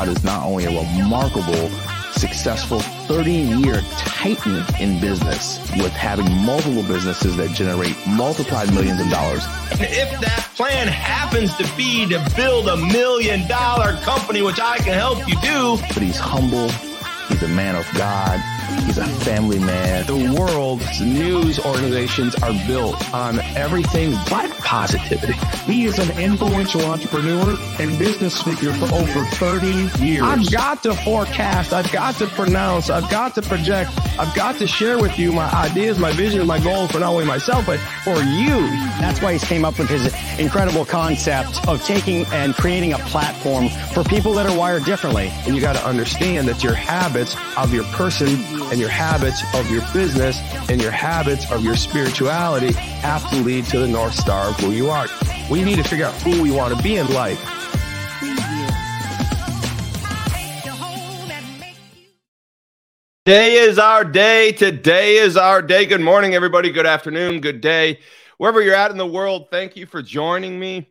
God is not only a remarkable, successful 30 year titan in business with having multiple businesses that generate multiplied millions of dollars. And if that plan happens to be to build a million dollar company, which I can help you do, but he's humble, he's a man of God He's a family man. The world's news organizations are built on everything but positivity. He is an influential entrepreneur and business speaker for over 30 years. I've got to forecast. I've got to pronounce. I've got to project. I've got to share with you my ideas, my vision, my goals for not only myself, but for you. That's why he's came up with his incredible concept of taking and creating a platform for people that are wired differently. And you got to understand that your habits of your person and your habits of your business and your habits of your spirituality have to lead to the North Star of who you are. We need to figure out who we want to be in life. Today is our day. Today is our day. Good morning, everybody. Good afternoon. Good day. Wherever you're at in the world, thank you for joining me.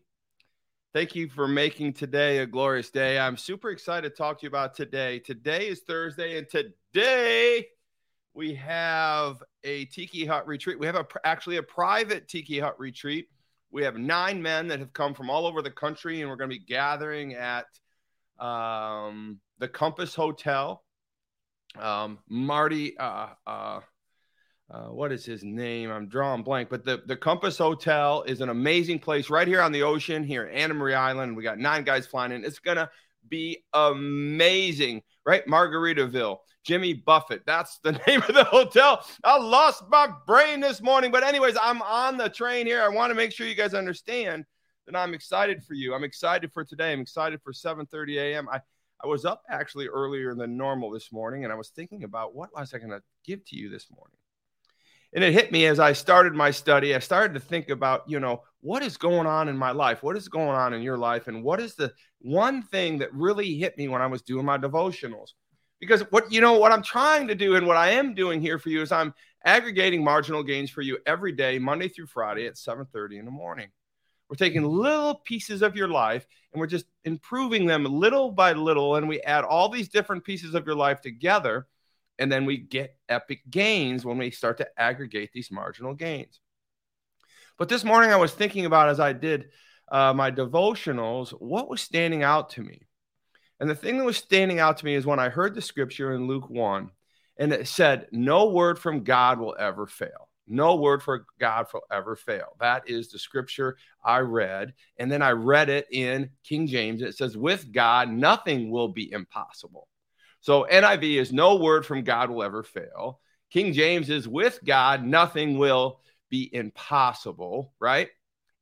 Thank you for making today a glorious day. I'm super excited to talk to you about today. Today is Thursday, and today we have a Tiki Hut retreat. We have a, actually a private Tiki Hut retreat. We have nine men that have come from all over the country, and we're going to be gathering at um, the Compass Hotel. Um, Marty, uh, uh, uh, what is his name? I'm drawing blank, but the, the Compass Hotel is an amazing place right here on the ocean here at Anna Maria Island. We got nine guys flying in. It's going to be amazing, right? Margaritaville, Jimmy Buffett. That's the name of the hotel. I lost my brain this morning. But, anyways, I'm on the train here. I want to make sure you guys understand that I'm excited for you. I'm excited for today. I'm excited for 7 30 a.m. I, I was up actually earlier than normal this morning, and I was thinking about what was I going to give to you this morning and it hit me as I started my study. I started to think about, you know, what is going on in my life? What is going on in your life? And what is the one thing that really hit me when I was doing my devotionals? Because what, you know, what I'm trying to do and what I am doing here for you is I'm aggregating marginal gains for you every day, Monday through Friday at 7:30 in the morning. We're taking little pieces of your life and we're just improving them little by little. And we add all these different pieces of your life together and then we get epic gains when we start to aggregate these marginal gains. But this morning, I was thinking about as I did uh, my devotionals, what was standing out to me? And the thing that was standing out to me is when I heard the scripture in Luke 1, and it said, No word from God will ever fail. No word for God will ever fail. That is the scripture I read. And then I read it in King James. It says, With God, nothing will be impossible. So NIV is no word from God will ever fail. King James is with God, nothing will be impossible, right?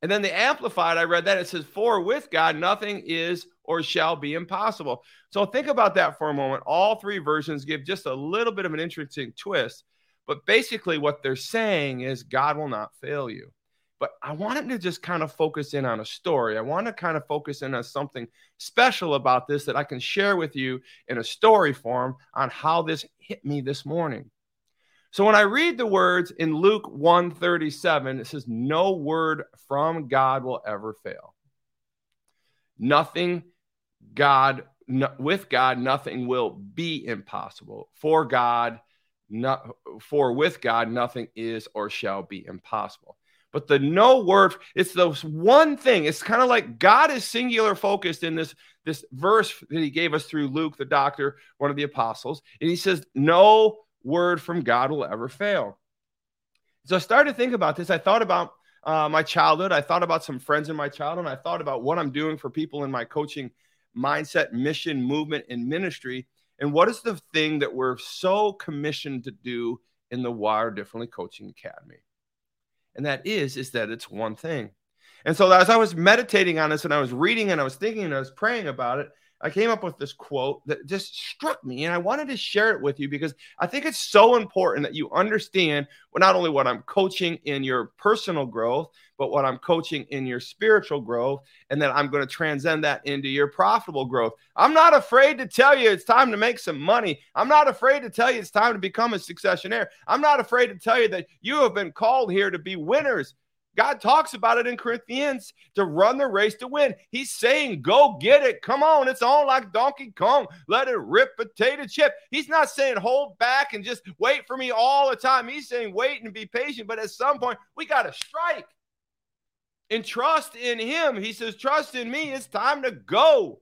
And then the Amplified, I read that it says, For with God, nothing is or shall be impossible. So think about that for a moment. All three versions give just a little bit of an interesting twist. But basically, what they're saying is God will not fail you. But I wanted to just kind of focus in on a story. I want to kind of focus in on something special about this that I can share with you in a story form on how this hit me this morning. So when I read the words in Luke 137, it says, No word from God will ever fail. Nothing God, no, with God, nothing will be impossible. For God, not, for with God, nothing is or shall be impossible. But the no word, it's those one thing. It's kind of like God is singular focused in this, this verse that he gave us through Luke, the doctor, one of the apostles. And he says, No word from God will ever fail. So I started to think about this. I thought about uh, my childhood. I thought about some friends in my childhood. I thought about what I'm doing for people in my coaching mindset, mission, movement, and ministry. And what is the thing that we're so commissioned to do in the Wired Differently Coaching Academy? and that is is that it's one thing. And so as I was meditating on this and I was reading and I was thinking and I was praying about it, I came up with this quote that just struck me, and I wanted to share it with you because I think it's so important that you understand well, not only what I'm coaching in your personal growth, but what I'm coaching in your spiritual growth, and then I'm going to transcend that into your profitable growth. I'm not afraid to tell you it's time to make some money. I'm not afraid to tell you it's time to become a successionaire. I'm not afraid to tell you that you have been called here to be winners God talks about it in Corinthians to run the race to win. He's saying, go get it. Come on. It's on like Donkey Kong. Let it rip potato chip. He's not saying hold back and just wait for me all the time. He's saying wait and be patient. But at some point, we got to strike and trust in Him. He says, trust in me. It's time to go.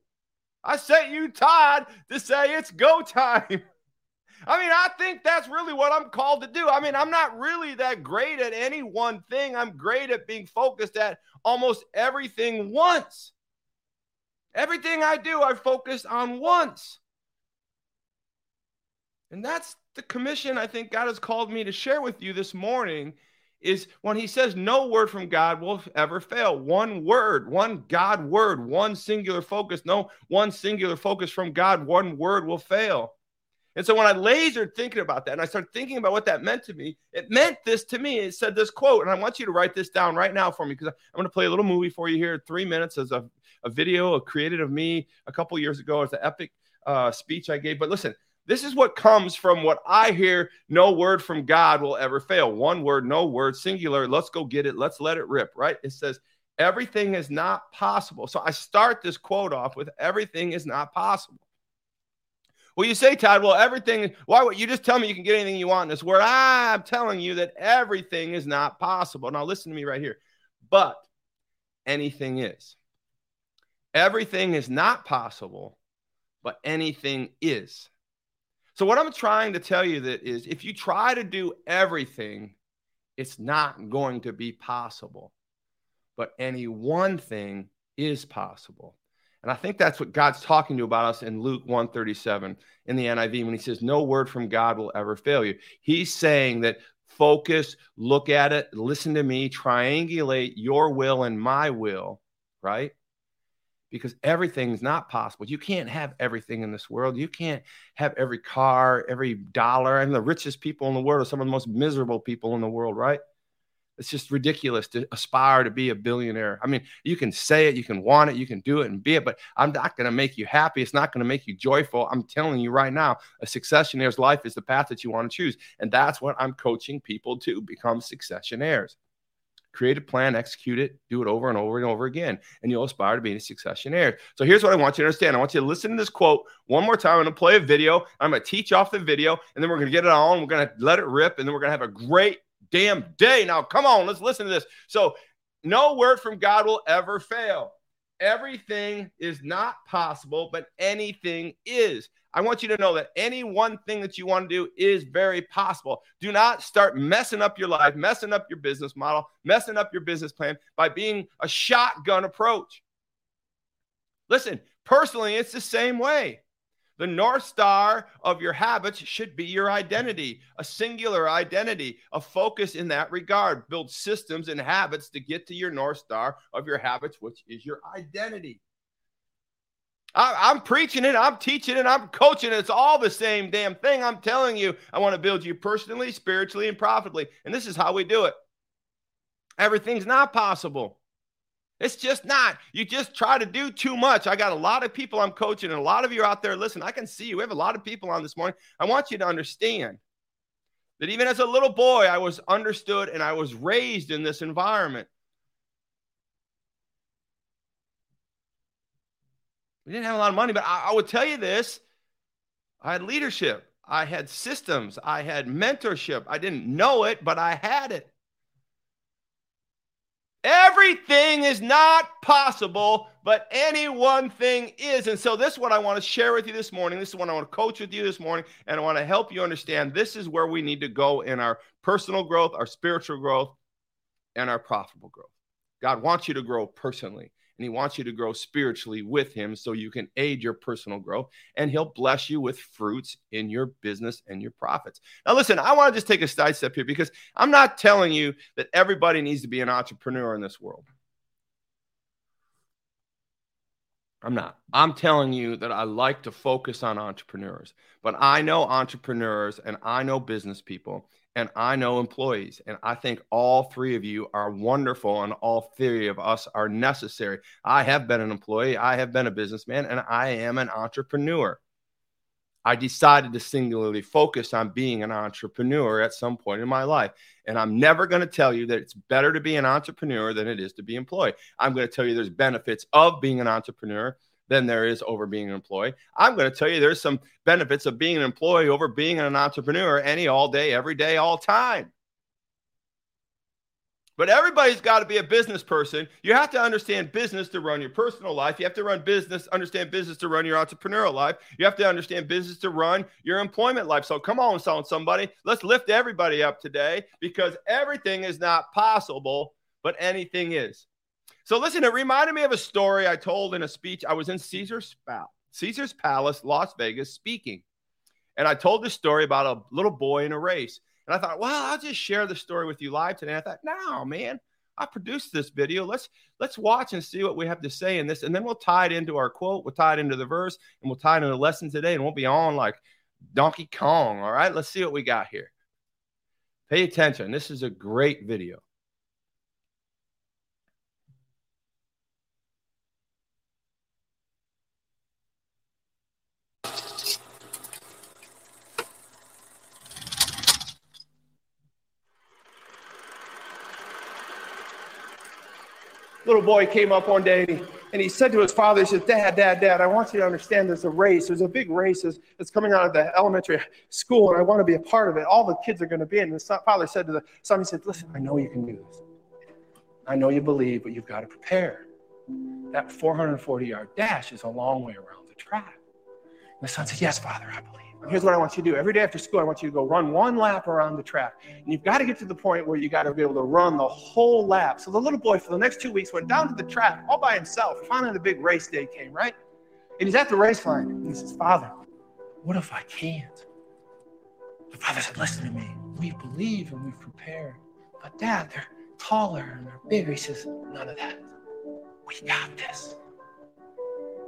I set you, Todd, to say it's go time. I mean, I think that's really what I'm called to do. I mean, I'm not really that great at any one thing. I'm great at being focused at almost everything once. Everything I do, I focus on once. And that's the commission I think God has called me to share with you this morning is when he says no word from God will ever fail. One word, one God word, one singular focus. No, one singular focus from God, one word will fail. And so when I lasered thinking about that and I started thinking about what that meant to me, it meant this to me. It said this quote, and I want you to write this down right now for me because I'm going to play a little movie for you here, three minutes as a, a video created of me a couple years ago. It's an epic uh, speech I gave. But listen, this is what comes from what I hear no word from God will ever fail. One word, no word, singular. Let's go get it. Let's let it rip, right? It says, everything is not possible. So I start this quote off with everything is not possible. Well, you say, Todd, well, everything, why would you just tell me you can get anything you want in this world? I'm telling you that everything is not possible. Now, listen to me right here. But anything is. Everything is not possible, but anything is. So, what I'm trying to tell you that is if you try to do everything, it's not going to be possible. But any one thing is possible. And I think that's what God's talking to about us in Luke 137 in the NIV when he says, No word from God will ever fail you. He's saying that focus, look at it, listen to me, triangulate your will and my will, right? Because everything's not possible. You can't have everything in this world. You can't have every car, every dollar. And the richest people in the world are some of the most miserable people in the world, right? It's just ridiculous to aspire to be a billionaire. I mean, you can say it, you can want it, you can do it and be it, but I'm not going to make you happy. It's not going to make you joyful. I'm telling you right now, a successionaire's life is the path that you want to choose. And that's what I'm coaching people to become successionaires. Create a plan, execute it, do it over and over and over again, and you'll aspire to being a successionaire. So here's what I want you to understand. I want you to listen to this quote one more time. I'm going to play a video. I'm going to teach off the video, and then we're going to get it on. We're going to let it rip, and then we're going to have a great damn day. Now, come on, let's listen to this. So, no word from God will ever fail. Everything is not possible, but anything is. I want you to know that any one thing that you want to do is very possible. Do not start messing up your life, messing up your business model, messing up your business plan by being a shotgun approach. Listen, personally, it's the same way. The North Star of your habits should be your identity, a singular identity, a focus in that regard. Build systems and habits to get to your North Star of your habits, which is your identity. I, am preaching it, I'm teaching it, I'm coaching it. It's all the same damn thing. I'm telling you, I want to build you personally, spiritually, and profitably. And this is how we do it. Everything's not possible. It's just not. You just try to do too much. I got a lot of people I'm coaching, and a lot of you out there. Listen, I can see you. We have a lot of people on this morning. I want you to understand that even as a little boy, I was understood and I was raised in this environment. We didn't have a lot of money, but I, I would tell you this I had leadership, I had systems, I had mentorship. I didn't know it, but I had it. Everything is not possible, but any one thing is. And so, this is what I want to share with you this morning. This is what I want to coach with you this morning. And I want to help you understand this is where we need to go in our personal growth, our spiritual growth, and our profitable growth. God wants you to grow personally and he wants you to grow spiritually with him so you can aid your personal growth and he'll bless you with fruits in your business and your profits. Now, listen, I want to just take a side step here because I'm not telling you that everybody needs to be an entrepreneur in this world. I'm not. I'm telling you that I like to focus on entrepreneurs, but I know entrepreneurs and I know business people and I know employees. And I think all three of you are wonderful and all three of us are necessary. I have been an employee, I have been a businessman, and I am an entrepreneur. I decided to singularly focus on being an entrepreneur at some point in my life. And I'm never going to tell you that it's better to be an entrepreneur than it is to be employed. I'm going to tell you there's benefits of being an entrepreneur than there is over being an employee. I'm going to tell you there's some benefits of being an employee over being an entrepreneur any all day, every day, all time. But everybody's got to be a business person. You have to understand business to run your personal life. You have to run business, understand business to run your entrepreneurial life. You have to understand business to run your employment life. So come on, somebody. Let's lift everybody up today because everything is not possible, but anything is. So listen, it reminded me of a story I told in a speech. I was in Caesar's Palace, Caesar's Palace, Las Vegas, speaking. And I told this story about a little boy in a race. And I thought, well, I'll just share the story with you live today. I thought, no, man, I produced this video. Let's let's watch and see what we have to say in this, and then we'll tie it into our quote. We'll tie it into the verse, and we'll tie it into the lesson today, and we'll be on like Donkey Kong. All right, let's see what we got here. Pay attention. This is a great video. Little boy came up one day and he, said to his father, he said, Dad, Dad, Dad, I want you to understand there's a race. There's a big race that's coming out of the elementary school, and I want to be a part of it. All the kids are going to be in. And the father said to the son, he said, Listen, I know you can do this. I know you believe, but you've got to prepare. That 440 yard dash is a long way around the track. And the son said, Yes, Father, I believe. Here's what I want you to do. Every day after school, I want you to go run one lap around the track. And you've got to get to the point where you got to be able to run the whole lap. So the little boy for the next two weeks went down to the track all by himself. Finally, the big race day came, right? And he's at the race line. And he says, Father, what if I can't? The father said, Listen to me. We believe and we've prepared. But dad, they're taller and they're bigger. He says, None of that. We got this.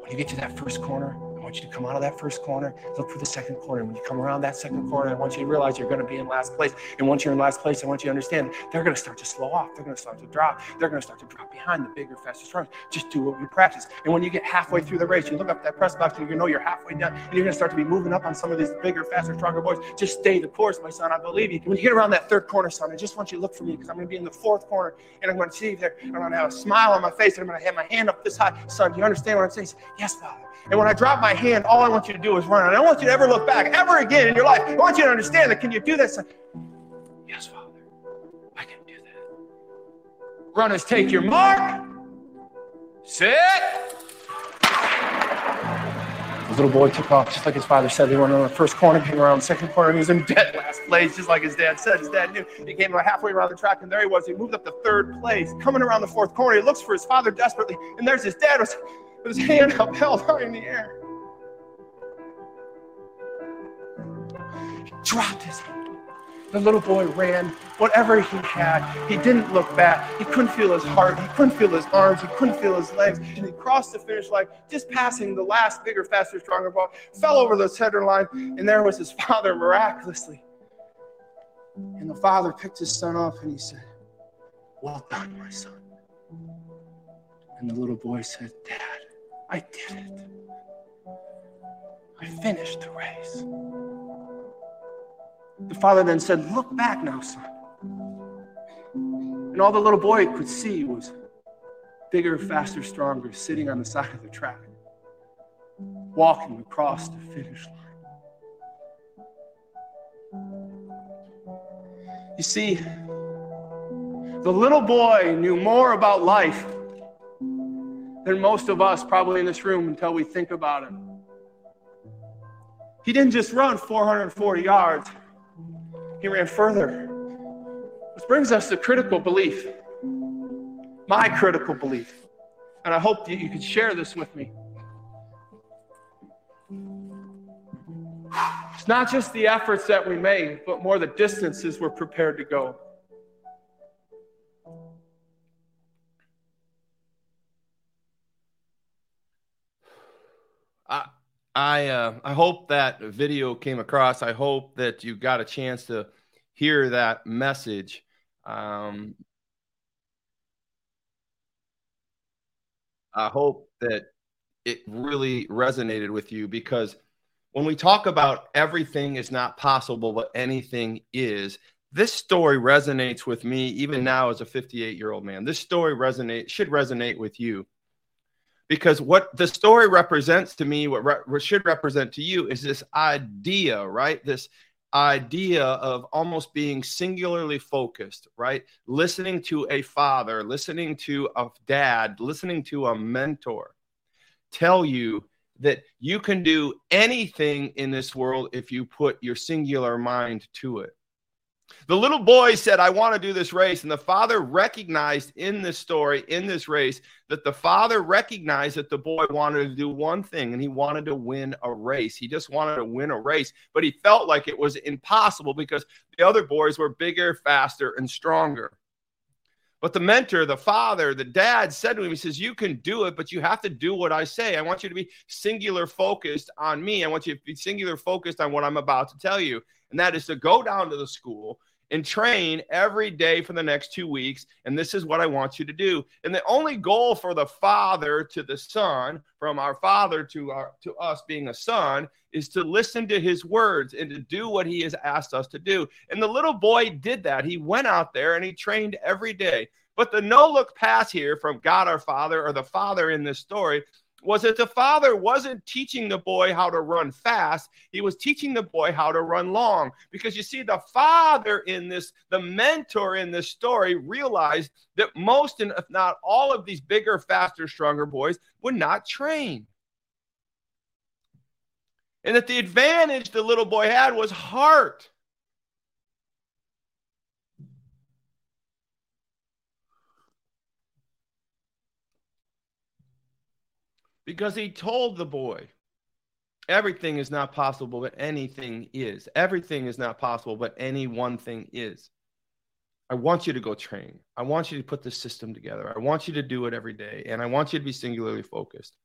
When you get to that first corner, want you to come out of that first corner, look for the second corner. When you come around that second corner, I want you to realize you're going to be in last place. And once you're in last place, I want you to understand they're going to start to slow off. They're going to start to drop. They're going to start to drop behind the bigger, faster, stronger. Just do what you practice. And when you get halfway through the race, you look up that press box and you know you're halfway done. And you're going to start to be moving up on some of these bigger, faster, stronger boys. Just stay the course, my son. I believe you. When you get around that third corner, son, I just want you to look for me because I'm going to be in the fourth corner and I'm going to see you there. I'm going to have a smile on my face and I'm going to have my hand up this high. Son, do you understand what I'm saying? Yes, Father. And when I drop my hand, all I want you to do is run. And I don't want you to ever look back ever again in your life. I want you to understand that. Can you do this? Yes, Father. I can do that. Runners, take your mark. Sit. The little boy took off just like his father said. He went on the first corner, came around the second corner, he was in dead last place, just like his dad said. His dad knew. He came about halfway around the track, and there he was. He moved up to third place. Coming around the fourth corner, he looks for his father desperately, and there's his dad with his hand up held high in the air. He dropped his hand. The little boy ran whatever he had. He didn't look back. He couldn't feel his heart. He couldn't feel his arms. He couldn't feel his legs. And he crossed the finish line, just passing the last bigger, faster, stronger ball, fell over the center line, and there was his father miraculously. And the father picked his son up and he said, Well done, my son. And the little boy said, Dad, I did it. I finished the race. The father then said, Look back now, son. And all the little boy could see was bigger, faster, stronger, sitting on the side of the track, walking across the finish line. You see, the little boy knew more about life than most of us probably in this room until we think about it. He didn't just run 440 yards. He ran further. Which brings us to critical belief. My critical belief. And I hope that you could share this with me. It's not just the efforts that we made, but more the distances we're prepared to go. I uh, I hope that video came across. I hope that you got a chance to hear that message. Um, I hope that it really resonated with you because when we talk about everything is not possible, but anything is, this story resonates with me even now as a 58 year old man. This story resonate should resonate with you because what the story represents to me, what, re- what should represent to you, is this idea, right? This idea of almost being singularly focused, right? Listening to a father, listening to a dad, listening to a mentor tell you that you can do anything in this world if you put your singular mind to it. The little boy said, I want to do this race. And the father recognized in this story, in this race, that the father recognized that the boy wanted to do one thing and he wanted to win a race. He just wanted to win a race, but he felt like it was impossible because the other boys were bigger, faster, and stronger. But the mentor, the father, the dad said to him, He says, You can do it, but you have to do what I say. I want you to be singular focused on me. I want you to be singular focused on what I'm about to tell you. And that is to go down to the school and train every day for the next two weeks. And this is what I want you to do. And the only goal for the father to the son, from our father to our to us being a son, is to listen to his words and to do what he has asked us to do. And the little boy did that. He went out there and he trained every day. But the no look pass here from God our Father or the Father in this story was that the father wasn't teaching the boy how to run fast he was teaching the boy how to run long. Because you see the father in this the mentor in this story realized that most and if not all of these bigger faster stronger boys would not train. And that the advantage the little boy had was heart because he told the boy, everything is not possible, but anything is. Everything is not possible, but any one thing is. I want you to go train. I want you to put the system together. I want you to do it every day. And I want you to be singularly focused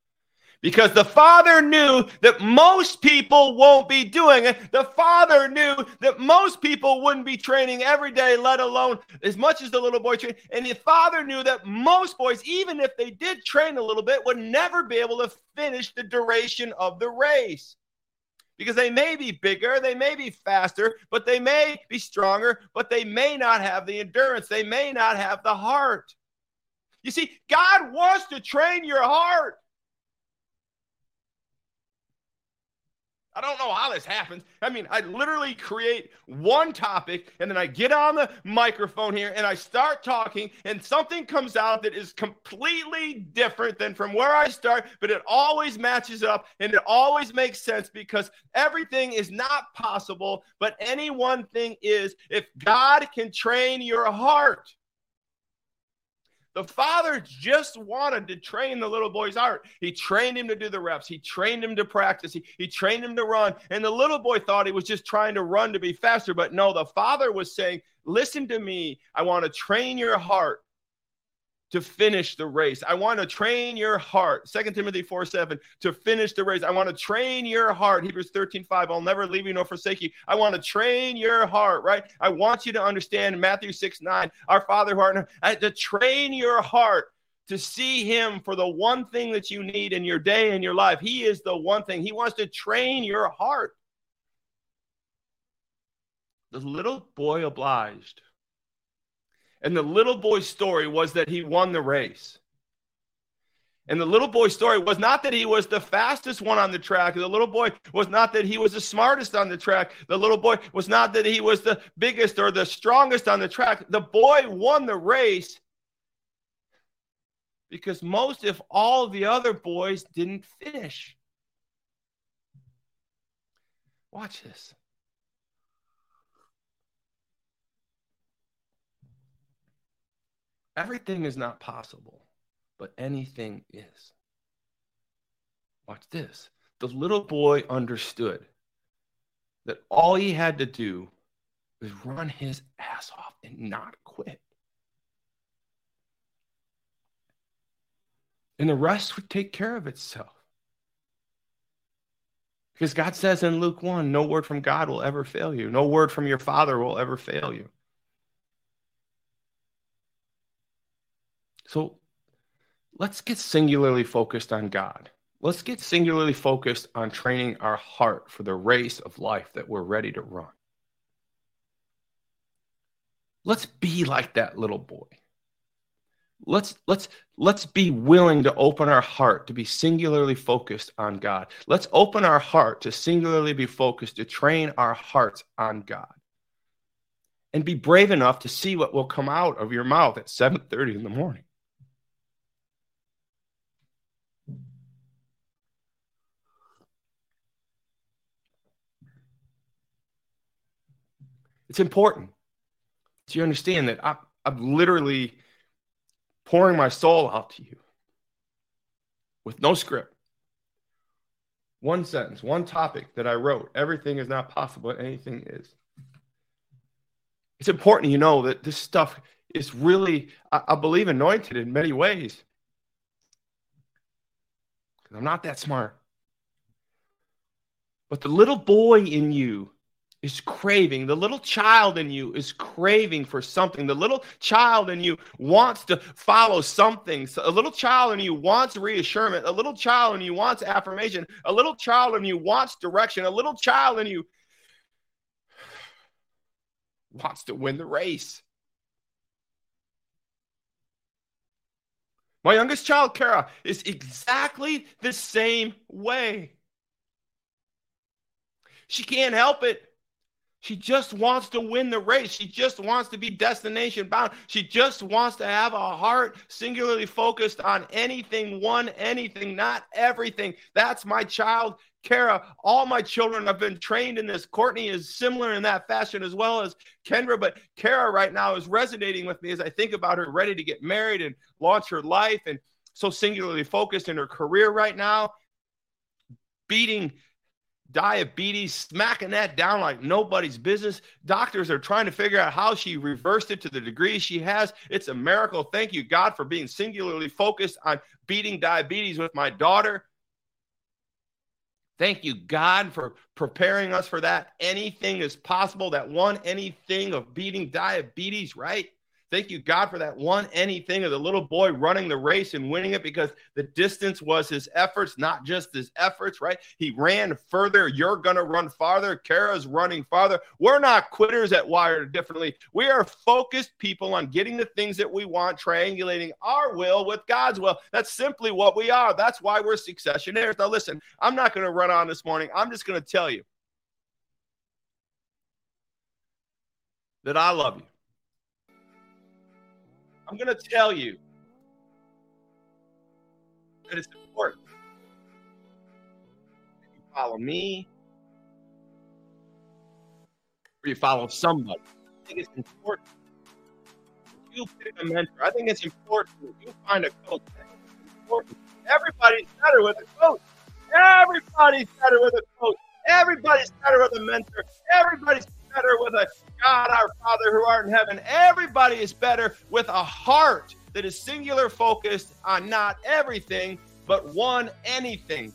because the father knew that most people won't be doing it. The father knew that most people wouldn't be training every day, let alone as much as the little boy trained. And the father knew that most boys, even if they did train a little bit, would never be able to finish the duration of the race. Because they may be bigger, they may be faster, but they may be stronger, but they may not have the endurance. They may not have the heart. You see, God wants to train your heart. I don't know how this happens. I mean, I literally create one topic and then I get on the microphone here and I start talking, and something comes out that is completely different than from where I start, but it always matches up and it always makes sense because everything is not possible, but any one thing is if God can train your heart. The father just wanted to train the little boy's heart. He trained him to do the reps. He trained him to practice. He, he trained him to run. And the little boy thought he was just trying to run to be faster. But no, the father was saying, Listen to me. I want to train your heart to finish the race. I want to train your heart. Second Timothy 4 7 to finish the race. I want to train your heart. Hebrews 13 5. I'll never leave you nor forsake you. I want to train your heart, right? I want you to understand Matthew 6 9. Our Father who art in heaven, to train your heart to see him for the one thing that you need in your day and your life. He is the one thing. He wants to train your heart. The little boy obliged. And the little boy's story was that he won the race. And the little boy's story was not that he was the fastest one on the track. The little boy was not that he was the smartest on the track. The little boy was not that he was the biggest or the strongest on the track. The boy won the race because most, if all, the other boys didn't finish. Watch this. Everything is not possible, but anything is. Watch this. The little boy understood that all he had to do was run his ass off and not quit. And the rest would take care of itself. Because God says in Luke 1 no word from God will ever fail you, no word from your Father will ever fail you. So let's get singularly focused on God. let's get singularly focused on training our heart for the race of life that we're ready to run. Let's be like that little boy. Let's let's let's be willing to open our heart to be singularly focused on God. Let's open our heart to singularly be focused to train our hearts on God. And be brave enough to see what will come out of your mouth at 7:30 in the morning. It's important. Do you understand that I, I'm literally pouring my soul out to you with no script? One sentence, one topic that I wrote. Everything is not possible, anything is. It's important you know that this stuff is really, I, I believe, anointed in many ways. I'm not that smart. But the little boy in you is craving. The little child in you is craving for something. The little child in you wants to follow something. So a little child in you wants reassurance. A little child in you wants affirmation. A little child in you wants direction. A little child in you wants to win the race. My youngest child, Kara, is exactly the same way. She can't help it. She just wants to win the race. She just wants to be destination bound. She just wants to have a heart singularly focused on anything, one, anything, not everything. That's my child, Kara. All my children have been trained in this. Courtney is similar in that fashion as well as Kendra, but Kara right now is resonating with me as I think about her ready to get married and launch her life and so singularly focused in her career right now, beating diabetes, smacking that down like nobody's business. Doctors are trying to figure out how she reversed it to the degree she has. It's a miracle. Thank you, God, for being singularly focused on beating diabetes with my daughter. Thank you, God, for preparing us for that. Anything is possible. That one anything of beating diabetes, right? Thank you, God, for that one anything of the little boy running the race and winning it because the distance was his efforts, not just his efforts, right? He ran further. You're going to run farther. Kara's running farther. We're not quitters at Wired Differently. We are focused people on getting the things that we want, triangulating our will with God's will. That's simply what we are. That's why we're successionaires. Now, listen, I'm not going to run on this morning. I'm just going to tell you that I love you. I'm going to tell you that it's important that you follow me or you follow somebody. I think it's important you pick a mentor. I think it's important you find a coach. Everybody's better with a coach. Everybody's better with a coach. Everybody's better with a mentor. Everybody's better with a God, our Father who art in heaven. Everybody is better with a heart that is singular focused on not everything, but one anything.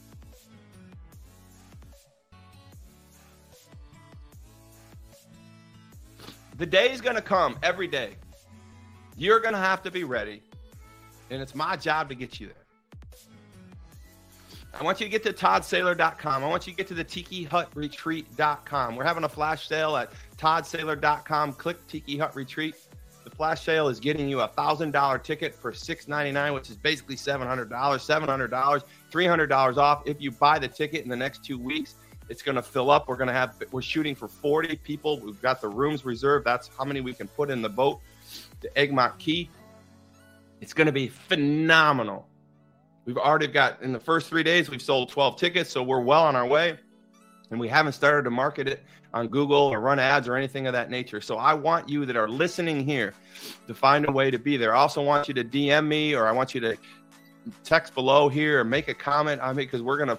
The day is going to come every day. You're going to have to be ready. And it's my job to get you there. I want you to get to toddsaylor.com. I want you to get to the tiki hut retreat.com. We're having a flash sale at toddsaylor.com. Click Tiki Hut Retreat. The flash sale is getting you a thousand dollar ticket for six ninety nine, which is basically seven hundred dollars. Seven hundred dollars, three hundred dollars off if you buy the ticket in the next two weeks. It's going to fill up. We're going to have. We're shooting for forty people. We've got the rooms reserved. That's how many we can put in the boat to Egmont Key. It's going to be phenomenal. We've already got in the first three days, we've sold 12 tickets, so we're well on our way. And we haven't started to market it on Google or run ads or anything of that nature. So I want you that are listening here to find a way to be there. I also want you to DM me or I want you to text below here or make a comment on me because we're going to,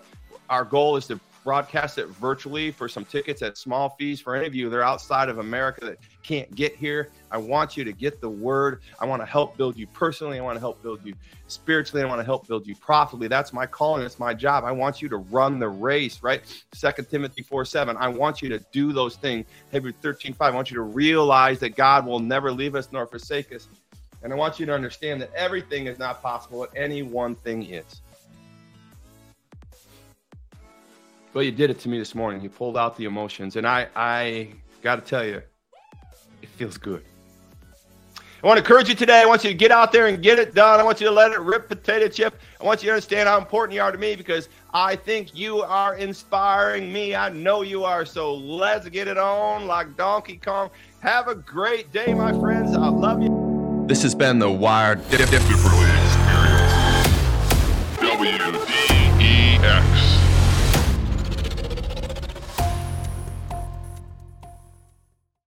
our goal is to broadcast it virtually for some tickets at small fees for any of you that are outside of America that can't get here. I want you to get the word. I want to help build you personally. I want to help build you spiritually. I want to help build you profitably. That's my calling. It's my job. I want you to run the race, right? Second Timothy 4 7. I want you to do those things. Hebrews 13 5. I want you to realize that God will never leave us nor forsake us. And I want you to understand that everything is not possible, but any one thing is. Well, you did it to me this morning. You pulled out the emotions, and I, I got to tell you, it feels good. I want to encourage you today. I want you to get out there and get it done. I want you to let it rip potato chip. I want you to understand how important you are to me because I think you are inspiring me. I know you are. So let's get it on like Donkey Kong. Have a great day, my friends. I love you. This has been the Wired Differently Experience. WDEX.